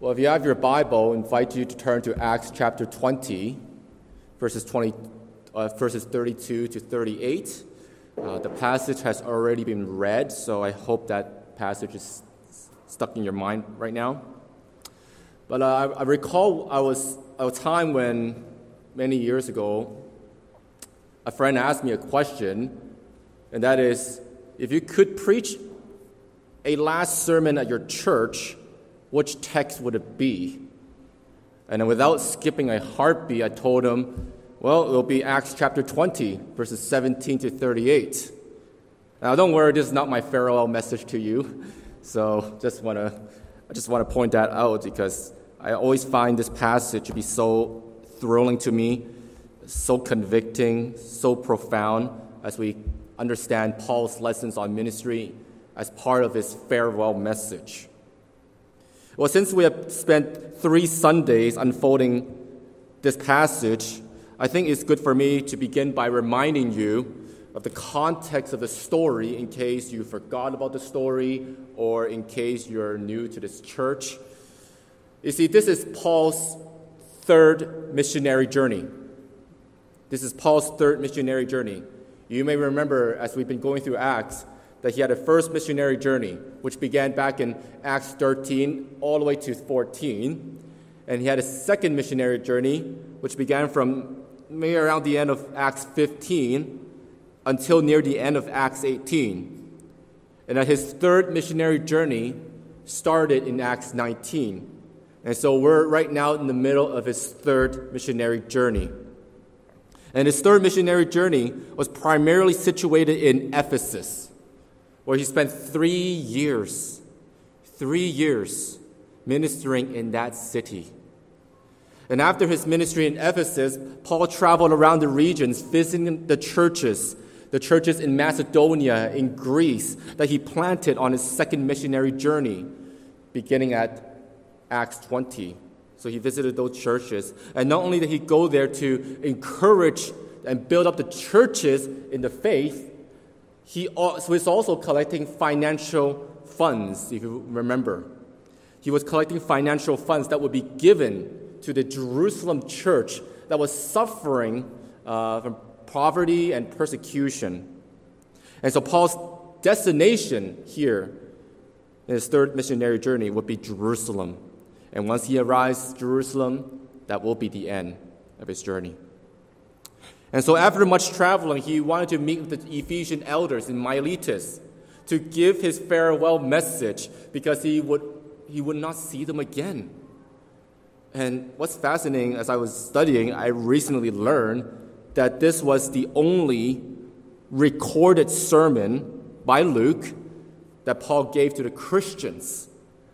Well, if you have your Bible, I invite you to turn to Acts chapter 20, verses, 20, uh, verses 32 to 38. Uh, the passage has already been read, so I hope that passage is stuck in your mind right now. But uh, I, I, recall I was a time when, many years ago, a friend asked me a question, and that is if you could preach a last sermon at your church, which text would it be? And without skipping a heartbeat, I told him, well, it'll be Acts chapter 20, verses 17 to 38. Now, don't worry, this is not my farewell message to you. So, just want to, I just want to point that out because I always find this passage to be so thrilling to me, so convicting, so profound as we understand Paul's lessons on ministry as part of his farewell message. Well, since we have spent three Sundays unfolding this passage, I think it's good for me to begin by reminding you of the context of the story in case you forgot about the story or in case you're new to this church. You see, this is Paul's third missionary journey. This is Paul's third missionary journey. You may remember as we've been going through Acts that he had a first missionary journey, which began back in Acts 13 all the way to 14. And he had a second missionary journey, which began from maybe around the end of Acts 15 until near the end of Acts 18. And that his third missionary journey started in Acts 19. And so we're right now in the middle of his third missionary journey. And his third missionary journey was primarily situated in Ephesus, where he spent three years, three years ministering in that city. And after his ministry in Ephesus, Paul traveled around the regions, visiting the churches, the churches in Macedonia, in Greece, that he planted on his second missionary journey, beginning at Acts 20. So he visited those churches. And not only did he go there to encourage and build up the churches in the faith, he was also collecting financial funds, if you remember. He was collecting financial funds that would be given to the Jerusalem church that was suffering uh, from poverty and persecution. And so Paul's destination here in his third missionary journey would be Jerusalem. And once he arrives Jerusalem, that will be the end of his journey. And so after much traveling, he wanted to meet with the Ephesian elders in Miletus to give his farewell message because he would, he would not see them again. And what's fascinating, as I was studying, I recently learned that this was the only recorded sermon by Luke that Paul gave to the Christians,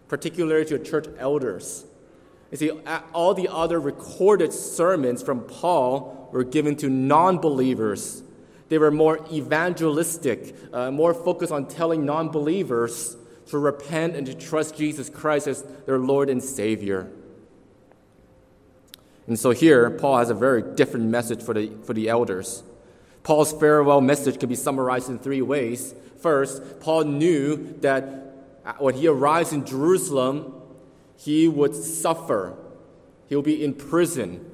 particularly to church elders. You see, all the other recorded sermons from Paul were given to non believers. They were more evangelistic, uh, more focused on telling non believers to repent and to trust Jesus Christ as their Lord and Savior. And so here, Paul has a very different message for the, for the elders. Paul's farewell message can be summarized in three ways. First, Paul knew that when he arrives in Jerusalem, he would suffer. He will be in prison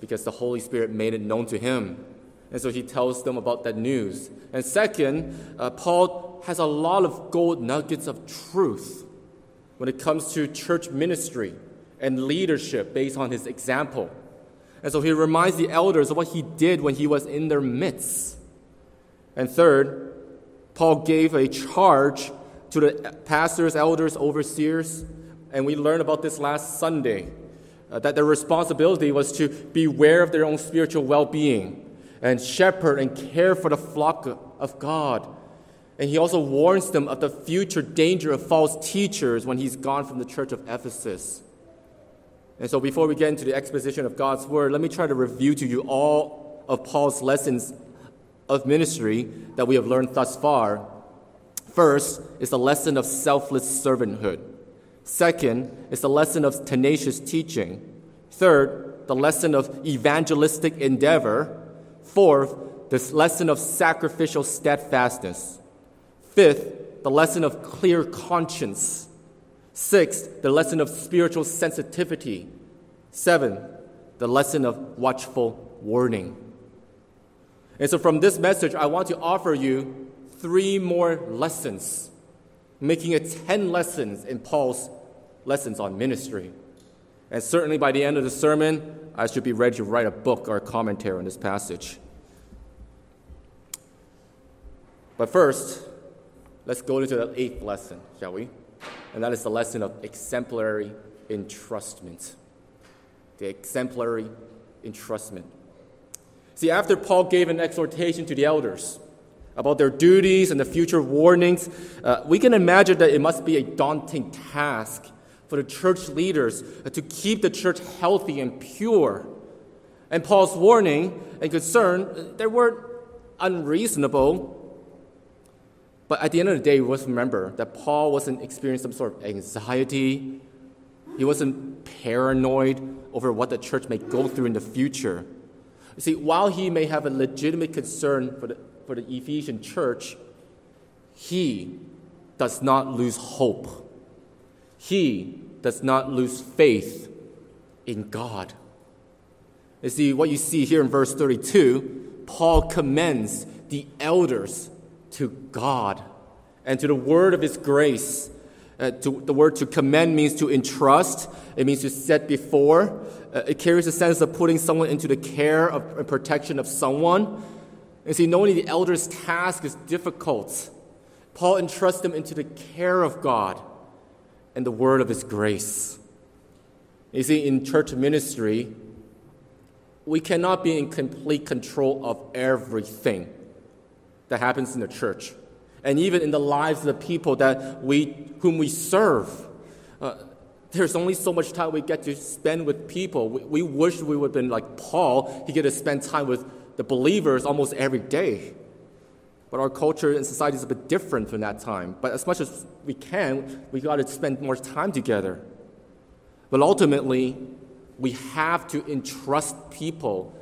because the Holy Spirit made it known to him. And so he tells them about that news. And second, uh, Paul has a lot of gold nuggets of truth when it comes to church ministry and leadership based on his example. And so he reminds the elders of what he did when he was in their midst. And third, Paul gave a charge to the pastors, elders, overseers, and we learned about this last Sunday uh, that their responsibility was to beware of their own spiritual well being and shepherd and care for the flock of God. And he also warns them of the future danger of false teachers when he's gone from the church of Ephesus. And so, before we get into the exposition of God's word, let me try to review to you all of Paul's lessons of ministry that we have learned thus far. First is the lesson of selfless servanthood. Second is the lesson of tenacious teaching. Third, the lesson of evangelistic endeavor. Fourth, the lesson of sacrificial steadfastness. Fifth, the lesson of clear conscience. Sixth, the lesson of spiritual sensitivity. Seven, the lesson of watchful warning. And so, from this message, I want to offer you three more lessons, making it 10 lessons in Paul's lessons on ministry. And certainly by the end of the sermon, I should be ready to write a book or a commentary on this passage. But first, let's go into the eighth lesson, shall we? And that is the lesson of exemplary entrustment. The exemplary entrustment. See, after Paul gave an exhortation to the elders about their duties and the future warnings, uh, we can imagine that it must be a daunting task for the church leaders uh, to keep the church healthy and pure. And Paul's warning and concern, uh, they weren't unreasonable. But at the end of the day, we must remember that Paul wasn't experiencing some sort of anxiety. He wasn't paranoid over what the church may go through in the future. You see, while he may have a legitimate concern for the, for the Ephesian church, he does not lose hope. He does not lose faith in God. You see, what you see here in verse 32, Paul commends the elders to God and to the word of his grace. Uh, to, the word to commend means to entrust, it means to set before. Uh, it carries a sense of putting someone into the care of, and protection of someone. And see, knowing the elder's task is difficult, Paul entrusts them into the care of God and the word of his grace. You see, in church ministry, we cannot be in complete control of everything that happens in the church and even in the lives of the people that we, whom we serve. Uh, there's only so much time we get to spend with people. We, we wish we would have been like Paul. He get to spend time with the believers almost every day. But our culture and society is a bit different from that time. But as much as we can, we got to spend more time together. But ultimately, we have to entrust people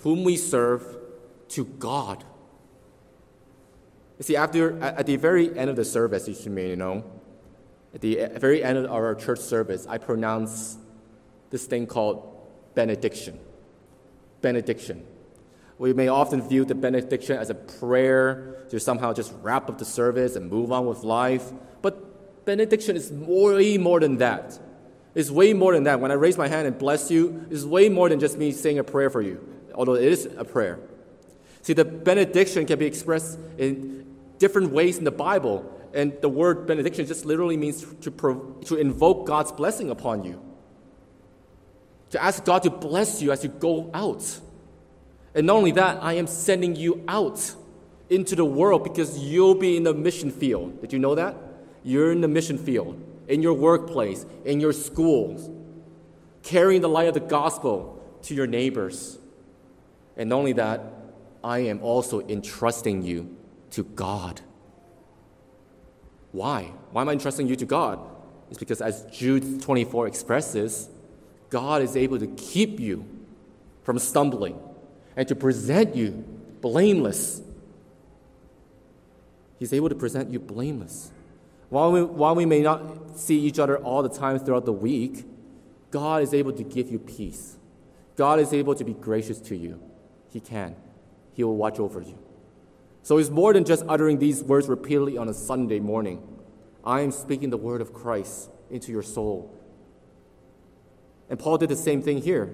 whom we serve to God. You see, after, at the very end of the service, you may know, at the very end of our church service, I pronounce this thing called benediction. Benediction. We may often view the benediction as a prayer to somehow just wrap up the service and move on with life. But benediction is way more than that. It's way more than that. When I raise my hand and bless you, it's way more than just me saying a prayer for you, although it is a prayer. See, the benediction can be expressed in different ways in the Bible. And the word benediction just literally means to, pro- to invoke God's blessing upon you. To ask God to bless you as you go out. And not only that, I am sending you out into the world because you'll be in the mission field. Did you know that? You're in the mission field, in your workplace, in your schools, carrying the light of the gospel to your neighbors. And not only that, I am also entrusting you to God. Why? Why am I entrusting you to God? It's because, as Jude 24 expresses, God is able to keep you from stumbling and to present you blameless. He's able to present you blameless. While we, while we may not see each other all the time throughout the week, God is able to give you peace. God is able to be gracious to you. He can. He will watch over you. So it's more than just uttering these words repeatedly on a Sunday morning. I am speaking the word of Christ into your soul. And Paul did the same thing here.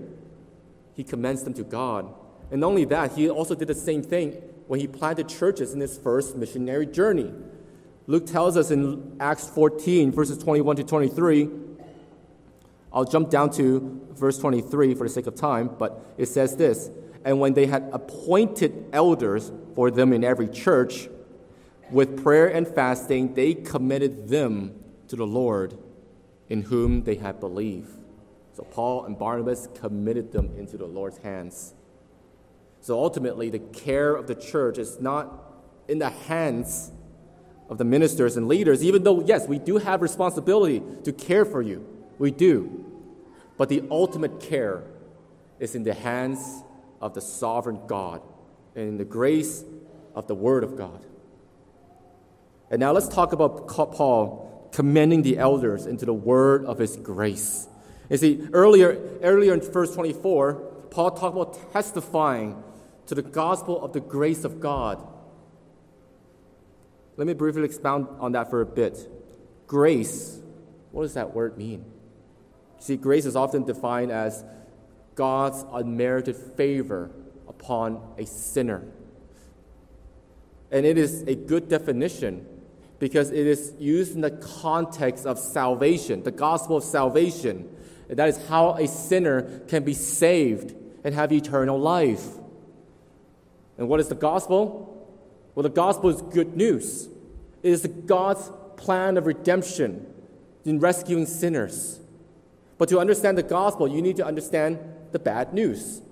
He commends them to God. And not only that, he also did the same thing when he planted churches in his first missionary journey. Luke tells us in Acts 14, verses 21 to 23. I'll jump down to verse 23 for the sake of time, but it says this And when they had appointed elders for them in every church. With prayer and fasting, they committed them to the Lord in whom they had believed. So Paul and Barnabas committed them into the Lord's hands. So ultimately, the care of the church is not in the hands of the ministers and leaders, even though, yes, we do have responsibility to care for you. We do. But the ultimate care is in the hands of the sovereign God and in the grace of the Word of God. And now let's talk about Paul commending the elders into the word of his grace. You see, earlier, earlier in verse 24, Paul talked about testifying to the gospel of the grace of God. Let me briefly expound on that for a bit. Grace, what does that word mean? See, grace is often defined as God's unmerited favor upon a sinner. And it is a good definition because it is used in the context of salvation, the gospel of salvation. And that is how a sinner can be saved and have eternal life. And what is the gospel? Well, the gospel is good news. It is God's plan of redemption in rescuing sinners. But to understand the gospel, you need to understand the bad news.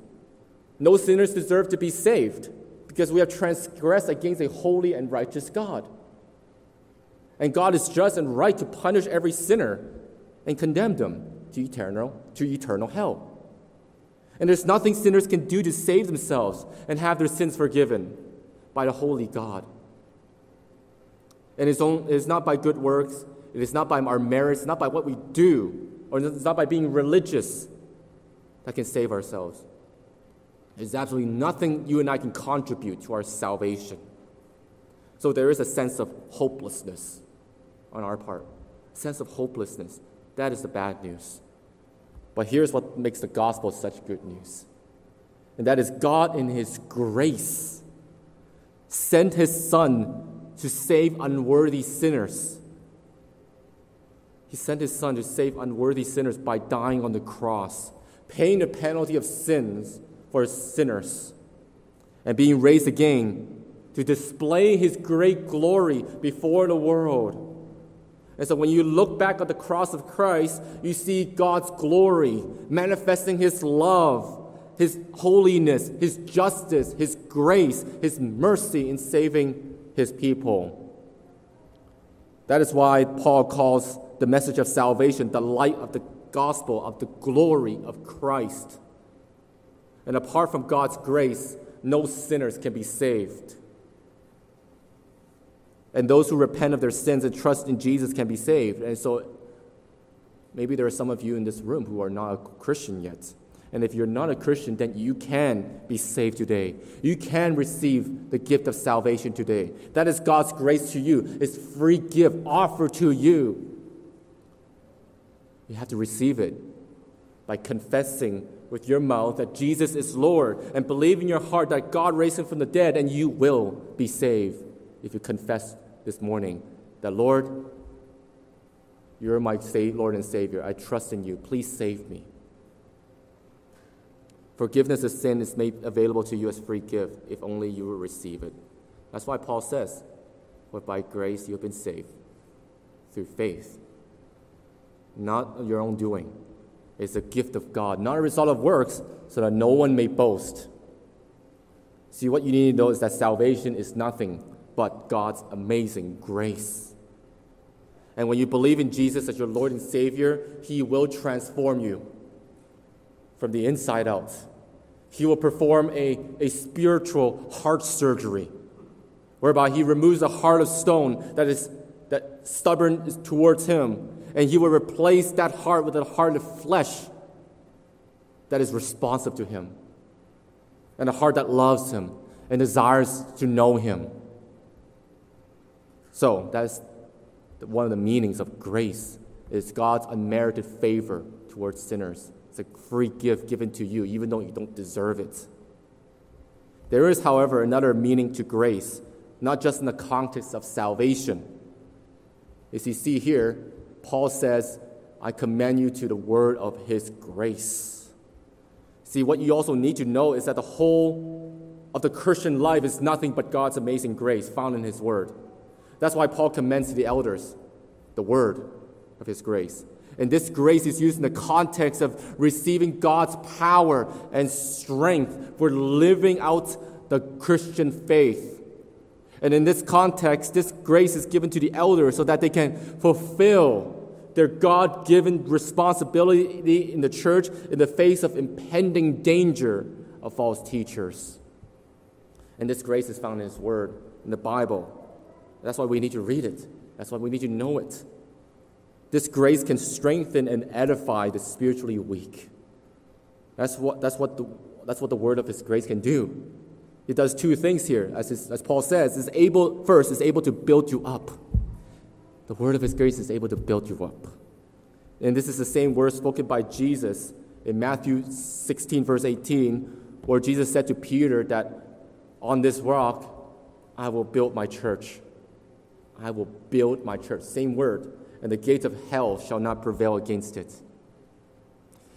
No sinners deserve to be saved because we have transgressed against a holy and righteous God. And God is just and right to punish every sinner and condemn them to eternal, to eternal hell. And there's nothing sinners can do to save themselves and have their sins forgiven by the holy God. And it's, it is not by good works, it is not by our merits, not by what we do, or it's not by being religious that can save ourselves. There's absolutely nothing you and I can contribute to our salvation. So there is a sense of hopelessness on our part. Sense of hopelessness. That is the bad news. But here's what makes the gospel such good news. And that is God, in His grace, sent His Son to save unworthy sinners. He sent His Son to save unworthy sinners by dying on the cross, paying the penalty of sins for sinners, and being raised again to display His great glory before the world. And so when you look back at the cross of Christ, you see God's glory manifesting His love, His holiness, His justice, His grace, His mercy in saving His people. That is why Paul calls the message of salvation the light of the gospel of the glory of Christ. And apart from God's grace, no sinners can be saved. And those who repent of their sins and trust in Jesus can be saved. And so maybe there are some of you in this room who are not a Christian yet. And if you're not a Christian, then you can be saved today. You can receive the gift of salvation today. That is God's grace to you. It's free gift offered to you. You have to receive it by confessing with your mouth that Jesus is Lord and believe in your heart that God raised him from the dead, and you will be saved if you confess this morning that, Lord, you're my Lord and Savior. I trust in you. Please save me. Forgiveness of sin is made available to you as free gift if only you will receive it. That's why Paul says, For by grace you have been saved through faith, not your own doing. It's a gift of God, not a result of works, so that no one may boast. See, what you need to know is that salvation is nothing but God's amazing grace. And when you believe in Jesus as your Lord and Savior, He will transform you from the inside out. He will perform a, a spiritual heart surgery, whereby He removes a heart of stone that is that stubborn towards Him, and He will replace that heart with a heart of flesh that is responsive to Him, and a heart that loves Him and desires to know Him. So that's one of the meanings of grace is God's unmerited favor towards sinners. It's a free gift given to you, even though you don't deserve it. There is, however, another meaning to grace, not just in the context of salvation. As you see here, Paul says, I commend you to the word of his grace. See, what you also need to know is that the whole of the Christian life is nothing but God's amazing grace found in his word. That's why Paul commends the elders the word of his grace. And this grace is used in the context of receiving God's power and strength for living out the Christian faith. And in this context, this grace is given to the elders so that they can fulfill their God given responsibility in the church in the face of impending danger of false teachers. And this grace is found in His Word, in the Bible. That's why we need to read it. That's why we need to know it. This grace can strengthen and edify the spiritually weak. That's what, that's what, the, that's what the word of His grace can do. It does two things here, as, his, as Paul says. It's able, first, it's able to build you up. The word of His grace is able to build you up. And this is the same word spoken by Jesus in Matthew 16, verse 18, where Jesus said to Peter that on this rock I will build my church. I will build my church. Same word. And the gates of hell shall not prevail against it.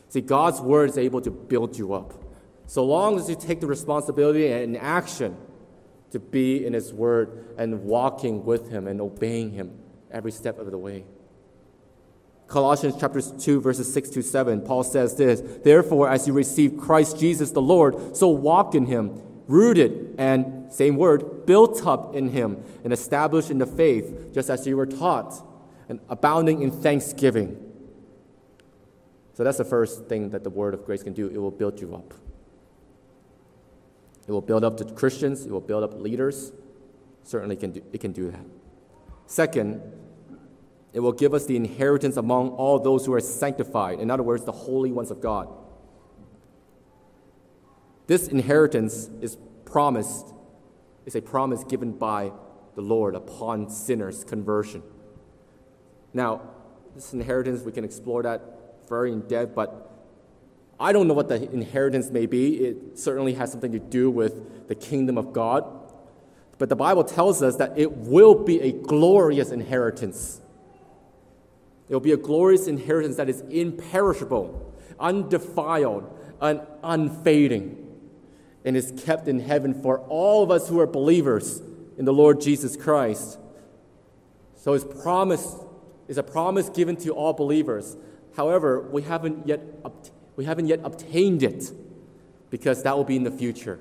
See, God's word is able to build you up. So long as you take the responsibility and action to be in His word and walking with Him and obeying Him every step of the way. Colossians chapter 2 verses 6 to 7 Paul says this therefore as you receive Christ Jesus the Lord so walk in him rooted and same word built up in him and established in the faith just as you were taught and abounding in thanksgiving. So that's the first thing that the word of grace can do. It will build you up. It will build up the Christians. It will build up leaders. Certainly can do, it can do that. Second it will give us the inheritance among all those who are sanctified. In other words, the holy ones of God. This inheritance is promised, is a promise given by the Lord upon sinners' conversion. Now, this inheritance, we can explore that very in depth, but I don't know what the inheritance may be. It certainly has something to do with the kingdom of God. But the Bible tells us that it will be a glorious inheritance. It will be a glorious inheritance that is imperishable, undefiled, and unfading, and is kept in heaven for all of us who are believers in the Lord Jesus Christ. So his promise is a promise given to all believers. However, we haven't yet, we haven't yet obtained it because that will be in the future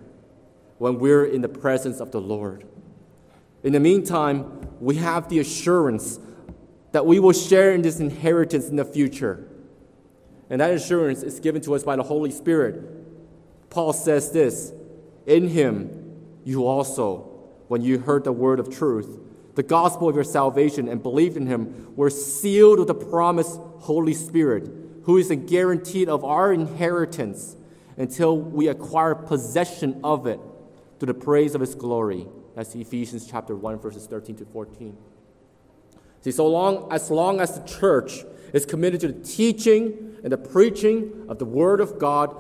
when we're in the presence of the Lord. In the meantime, we have the assurance that we will share in this inheritance in the future. And that assurance is given to us by the Holy Spirit. Paul says this In him, you also, when you heard the word of truth, the gospel of your salvation, and believed in him, were sealed with the promised Holy Spirit, who is a guarantee of our inheritance until we acquire possession of it to the praise of his glory. That's Ephesians chapter 1, verses 13 to 14. See, so long as long as the church is committed to the teaching and the preaching of the Word of God,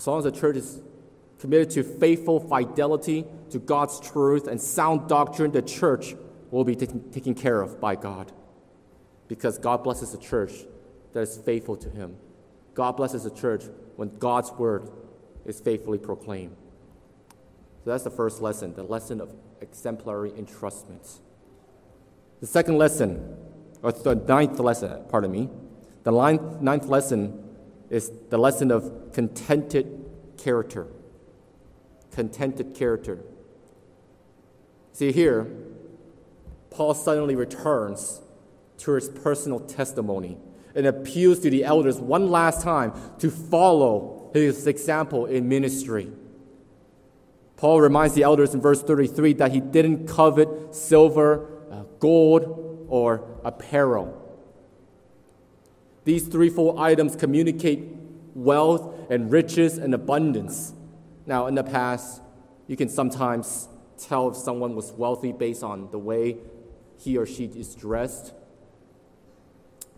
as long as the church is committed to faithful fidelity to God's truth and sound doctrine, the church will be taken care of by God. Because God blesses the church that is faithful to Him. God blesses the church when God's word is faithfully proclaimed. So that's the first lesson, the lesson of exemplary entrustment. The second lesson, or the ninth lesson, pardon me, the ninth lesson is the lesson of contented character. Contented character. See here, Paul suddenly returns to his personal testimony and appeals to the elders one last time to follow his example in ministry. Paul reminds the elders in verse 33 that he didn't covet silver uh, gold, or apparel. These threefold items communicate wealth and riches and abundance. Now, in the past, you can sometimes tell if someone was wealthy based on the way he or she is dressed.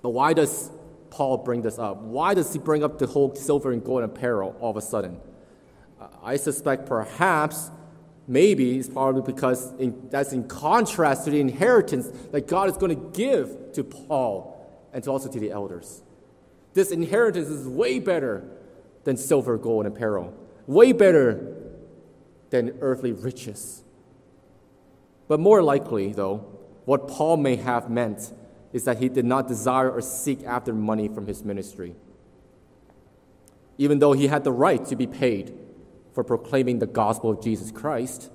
But why does Paul bring this up? Why does he bring up the whole silver and gold apparel all of a sudden? Uh, I suspect perhaps Maybe it's probably because in, that's in contrast to the inheritance that God is going to give to Paul and also to the elders. This inheritance is way better than silver, gold, and apparel, way better than earthly riches. But more likely, though, what Paul may have meant is that he did not desire or seek after money from his ministry. Even though he had the right to be paid for proclaiming the gospel of Jesus Christ.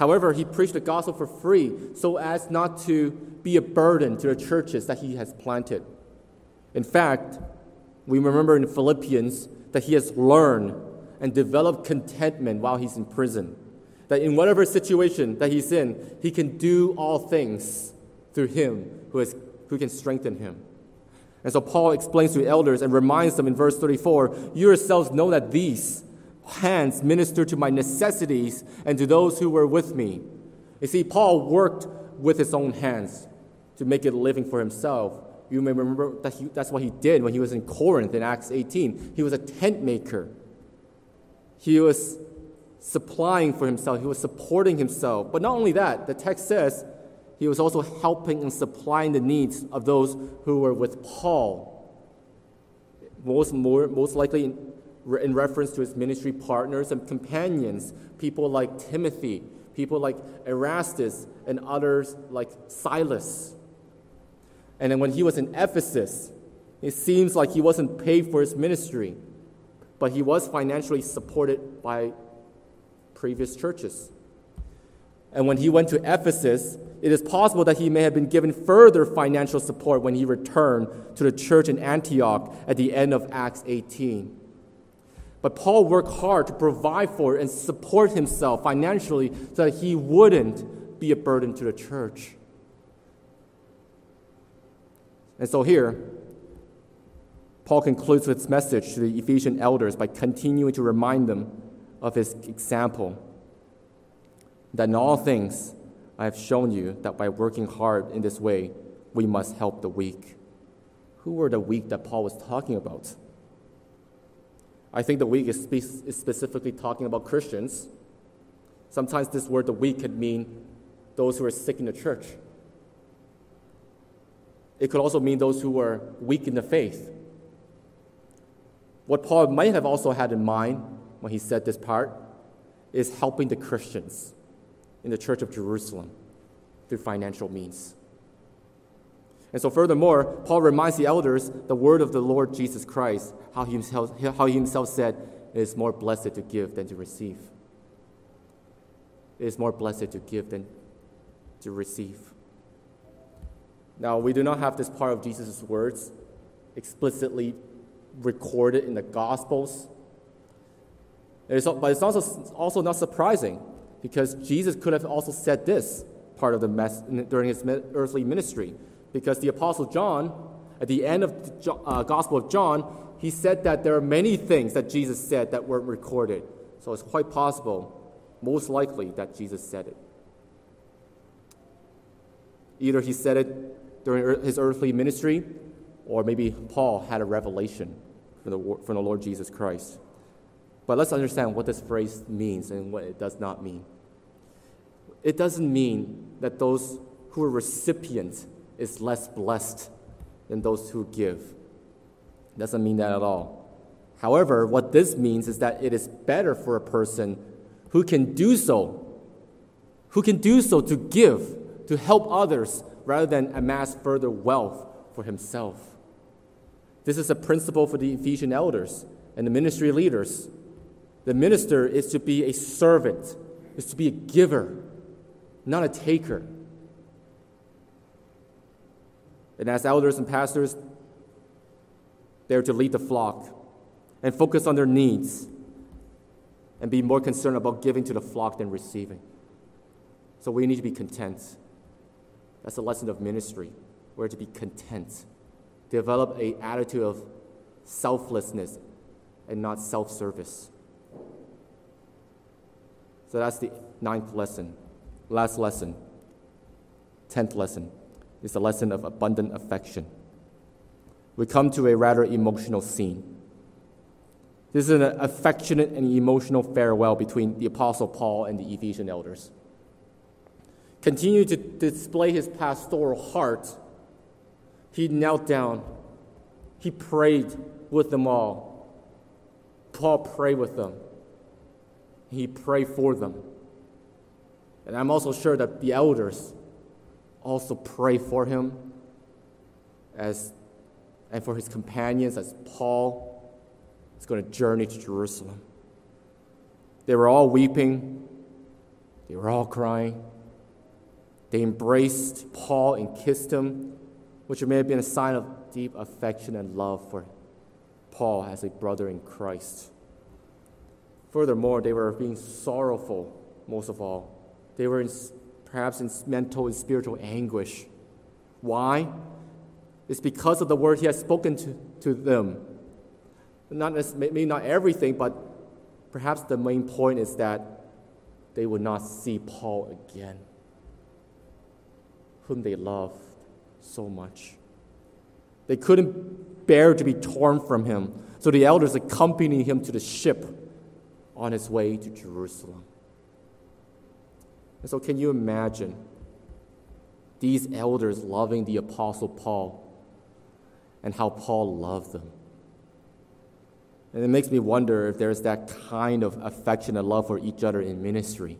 However, he preached the gospel for free so as not to be a burden to the churches that he has planted. In fact, we remember in Philippians that he has learned and developed contentment while he's in prison. That in whatever situation that he's in, he can do all things through him who has who can strengthen him. And so Paul explains to the elders and reminds them in verse 34 You yourselves know that these hands ministered to my necessities and to those who were with me. You see, Paul worked with his own hands to make a living for himself. You may remember that he, that's what he did when he was in Corinth in Acts 18. He was a tent maker. He was supplying for himself, he was supporting himself. But not only that, the text says he was also helping and supplying the needs of those who were with Paul. Most, more, most likely in, reference to his ministry partners and companions, people like Timothy, people like Erastus, and others like Silas. And then when he was in Ephesus, it seems like he wasn't paid for his ministry, but he was financially supported by previous churches. And when he went to Ephesus, it is possible that he may have been given further financial support when he returned to the church in Antioch at the end of Acts 18. But Paul worked hard to provide for and support himself financially so that he wouldn't be a burden to the church. And so here, Paul concludes his message to the Ephesian elders by continuing to remind them of his example. That in all things, I have shown you that by working hard in this way, we must help the weak. Who were the weak that Paul was talking about? I think the weak is, spe- is specifically talking about Christians. Sometimes this word, the weak, could mean those who are sick in the church. It could also mean those who are weak in the faith. What Paul might have also had in mind when he said this part is helping the Christians in the church of Jerusalem through financial means. And so, furthermore, Paul reminds the elders the word of the Lord Jesus Christ, how he himself, how he himself said, It is more blessed to give than to receive. It is more blessed to give than to receive. Now, we do not have this part of Jesus' words explicitly recorded in the Gospels. It is, but it's also, also not surprising because Jesus could have also said this part of the mess during his earthly ministry. Because the Apostle John, at the end of the uh, Gospel of John, he said that there are many things that Jesus said that weren't recorded. So it's quite possible, most likely, that Jesus said it. Either he said it during his earthly ministry, or maybe Paul had a revelation from the, from the Lord Jesus Christ. But let's understand what this phrase means and what it does not mean. It doesn't mean that those who are recipients is less blessed than those who give. Doesn't mean that at all. However, what this means is that it is better for a person who can do so, who can do so to give, to help others, rather than amass further wealth for himself. This is a principle for the Ephesian elders and the ministry leaders. The minister is to be a servant, is to be a giver, not a taker. And as elders and pastors, they're to lead the flock and focus on their needs and be more concerned about giving to the flock than receiving. So we need to be content. That's a lesson of ministry. We're to be content. Develop a attitude of selflessness and not self-service. So that's the ninth lesson. Last lesson. Tenth lesson is the lesson of abundant affection. We come to a rather emotional scene. This is an affectionate and emotional farewell between the Apostle Paul and the Ephesian elders continued to display his pastoral heart, he knelt down. He prayed with them all. Paul prayed with them. He prayed for them. And I'm also sure that the elders also pray for him as and for his companions as Paul is going to journey to Jerusalem. They were all weeping. They were all crying. They embraced Paul and kissed him, which may have been a sign of deep affection and love for Paul as a brother in Christ. Furthermore, they were being sorrowful, most of all. They were in, perhaps in mental and spiritual anguish. Why? It's because of the word he has spoken to, to them. Not maybe not everything, but perhaps the main point is that they would not see Paul again, whom they loved so much. They couldn't bear to be torn from him, so the elders accompanied him to the ship on his way to Jerusalem. And so, can you imagine these elders loving the Apostle Paul and how Paul loved them? And it makes me wonder if there's that kind of affection and love for each other in ministry.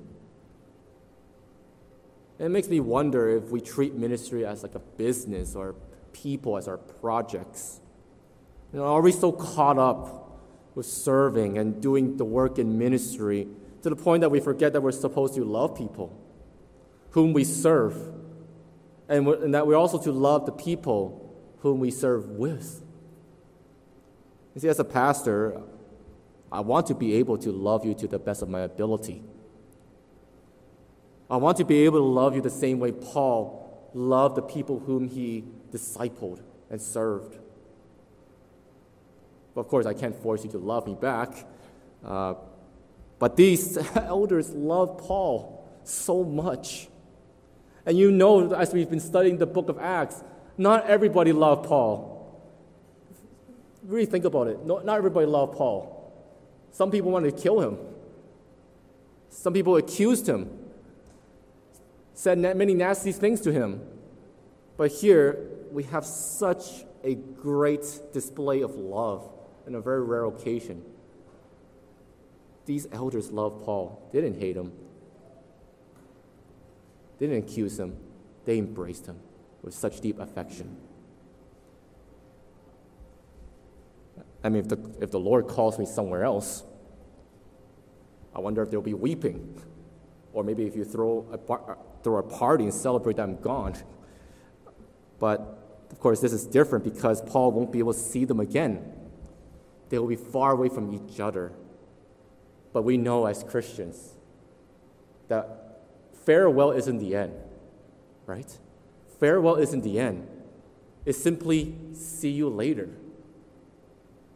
And it makes me wonder if we treat ministry as like a business or people as our projects. You know, are we so caught up with serving and doing the work in ministry to the point that we forget that we're supposed to love people whom we serve and, and that we're also to love the people whom we serve with? You see, as a pastor, I want to be able to love you to the best of my ability. I want to be able to love you the same way Paul loved the people whom he discipled and served. But of course, I can't force you to love me back. Uh, but these elders love Paul so much. And you know, as we've been studying the book of Acts, not everybody loved Paul really think about it. No, not everybody loved Paul. Some people wanted to kill him. Some people accused him, said many nasty things to him. But here, we have such a great display of love in a very rare occasion. These elders loved Paul. They didn't hate him, they didn't accuse him, they embraced him with such deep affection. I mean, if the, if the Lord calls me somewhere else, I wonder if there'll be weeping. Or maybe if you throw a, bar, throw a party and celebrate that I'm gone. But of course, this is different because Paul won't be able to see them again. They will be far away from each other. But we know as Christians that farewell isn't the end, right? Farewell isn't the end. It's simply see you later.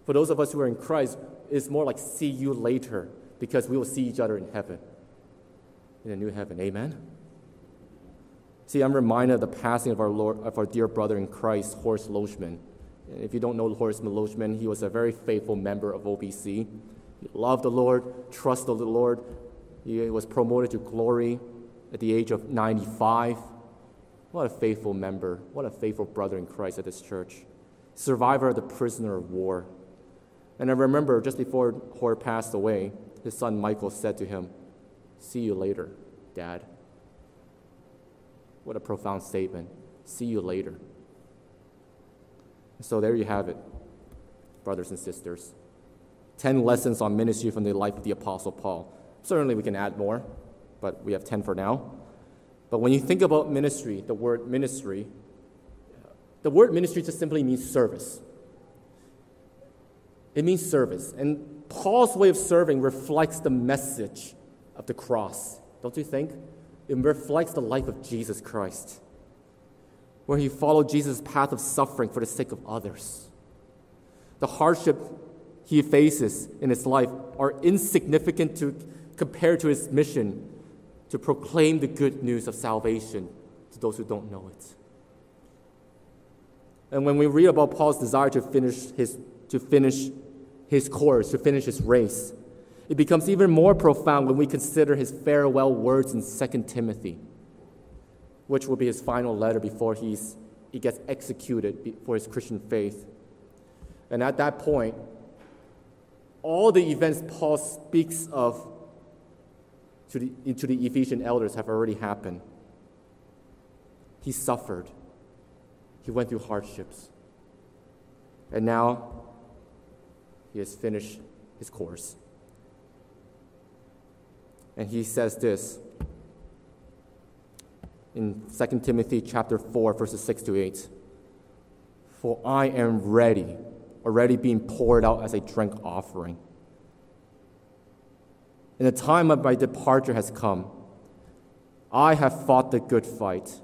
For those of us who are in Christ, it's more like see you later because we will see each other in heaven, in a new heaven. Amen? See, I'm reminded of the passing of our, Lord, of our dear brother in Christ, Horace Loachman. If you don't know Horace Loachman, he was a very faithful member of OBC. He loved the Lord, trusted the Lord. He was promoted to glory at the age of 95. What a faithful member. What a faithful brother in Christ at this church. Survivor of the prisoner of war. And I remember just before Hor passed away, his son Michael said to him, See you later, Dad. What a profound statement. See you later. So there you have it, brothers and sisters. 10 lessons on ministry from the life of the Apostle Paul. Certainly we can add more, but we have 10 for now. But when you think about ministry, the word ministry, the word ministry just simply means service. It means service. And Paul's way of serving reflects the message of the cross, don't you think? It reflects the life of Jesus Christ, where he followed Jesus' path of suffering for the sake of others. The hardship he faces in his life are insignificant to, compared to his mission to proclaim the good news of salvation to those who don't know it. And when we read about Paul's desire to finish his to finish his course, to finish his race. It becomes even more profound when we consider his farewell words in 2 Timothy, which will be his final letter before he's, he gets executed for his Christian faith. And at that point, all the events Paul speaks of to the, to the Ephesian elders have already happened. He suffered, he went through hardships. And now he has finished his course. And he says this in 2 Timothy chapter 4 verses 6 to 8. For I am ready, already being poured out as a drink offering. And the time of my departure has come. I have fought the good fight.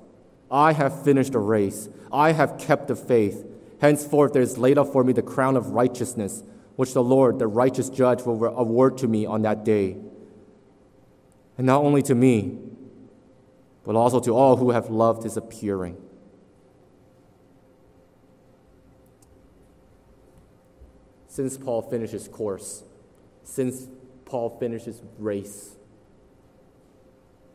I have finished the race. I have kept the faith. Henceforth there is laid up for me the crown of righteousness, which the Lord, the righteous judge, will award to me on that day. And not only to me, but also to all who have loved his appearing. Since Paul finished his course, since Paul finished his race,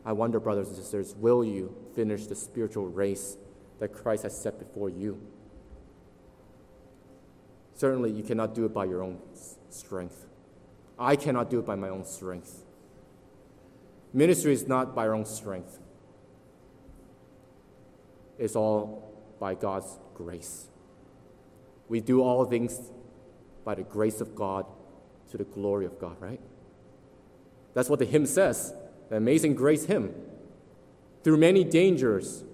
I wonder, brothers and sisters, will you finish the spiritual race that Christ has set before you? Certainly, you cannot do it by your own strength. I cannot do it by my own strength. Ministry is not by our own strength, it's all by God's grace. We do all things by the grace of God to the glory of God, right? That's what the hymn says, the Amazing Grace hymn. Through many dangers,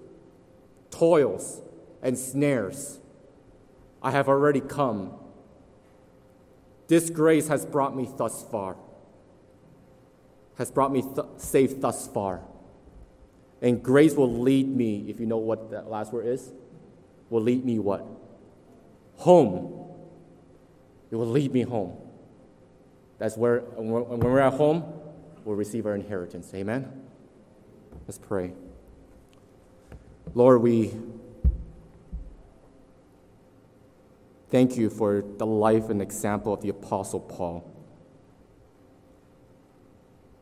toils, and snares, I have already come. This grace has brought me thus far, has brought me th- safe thus far. And grace will lead me, if you know what that last word is, will lead me what? Home. It will lead me home. That's where, when we're at home, we'll receive our inheritance. Amen? Let's pray. Lord, we thank you for the life and example of the Apostle Paul.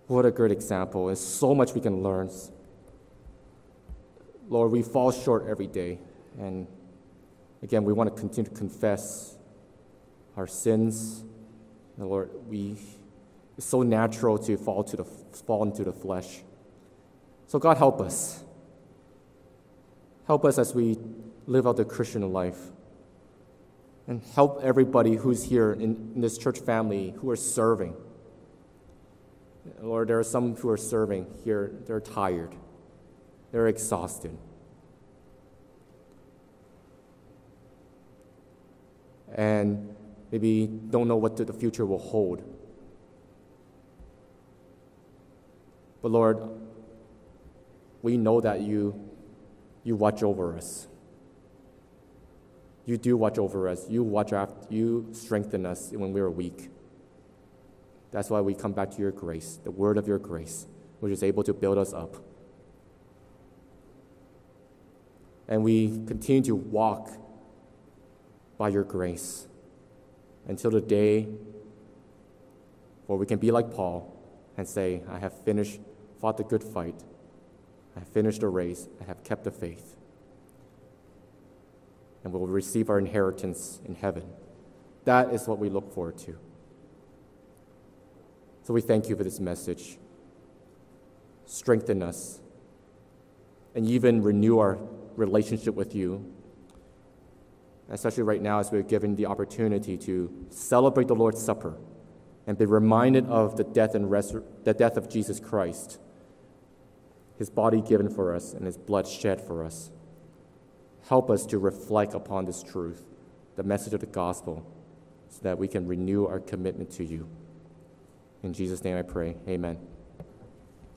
What a great example. There's so much we can learn. Lord, we fall short every day. And again, we want to continue to confess our sins. And Lord, we, it's so natural to fall, to the, fall into the flesh. So, God, help us. Help us as we live out the Christian life. And help everybody who's here in, in this church family who are serving. Lord, there are some who are serving here, they're tired, they're exhausted. And maybe don't know what the future will hold. But Lord, we know that you, you watch over us. You do watch over us. You watch after, you strengthen us when we are weak. That's why we come back to your grace, the word of your grace, which is able to build us up. And we continue to walk by your grace until the day where we can be like Paul and say, I have finished, fought the good fight, I have finished the race, I have kept the faith. And we'll receive our inheritance in heaven. That is what we look forward to. So we thank you for this message. Strengthen us and even renew our relationship with you especially right now as we're given the opportunity to celebrate the Lord's Supper and be reminded of the death and resur- the death of Jesus Christ, his body given for us and his blood shed for us. Help us to reflect upon this truth, the message of the gospel, so that we can renew our commitment to you. In Jesus' name I pray. Amen.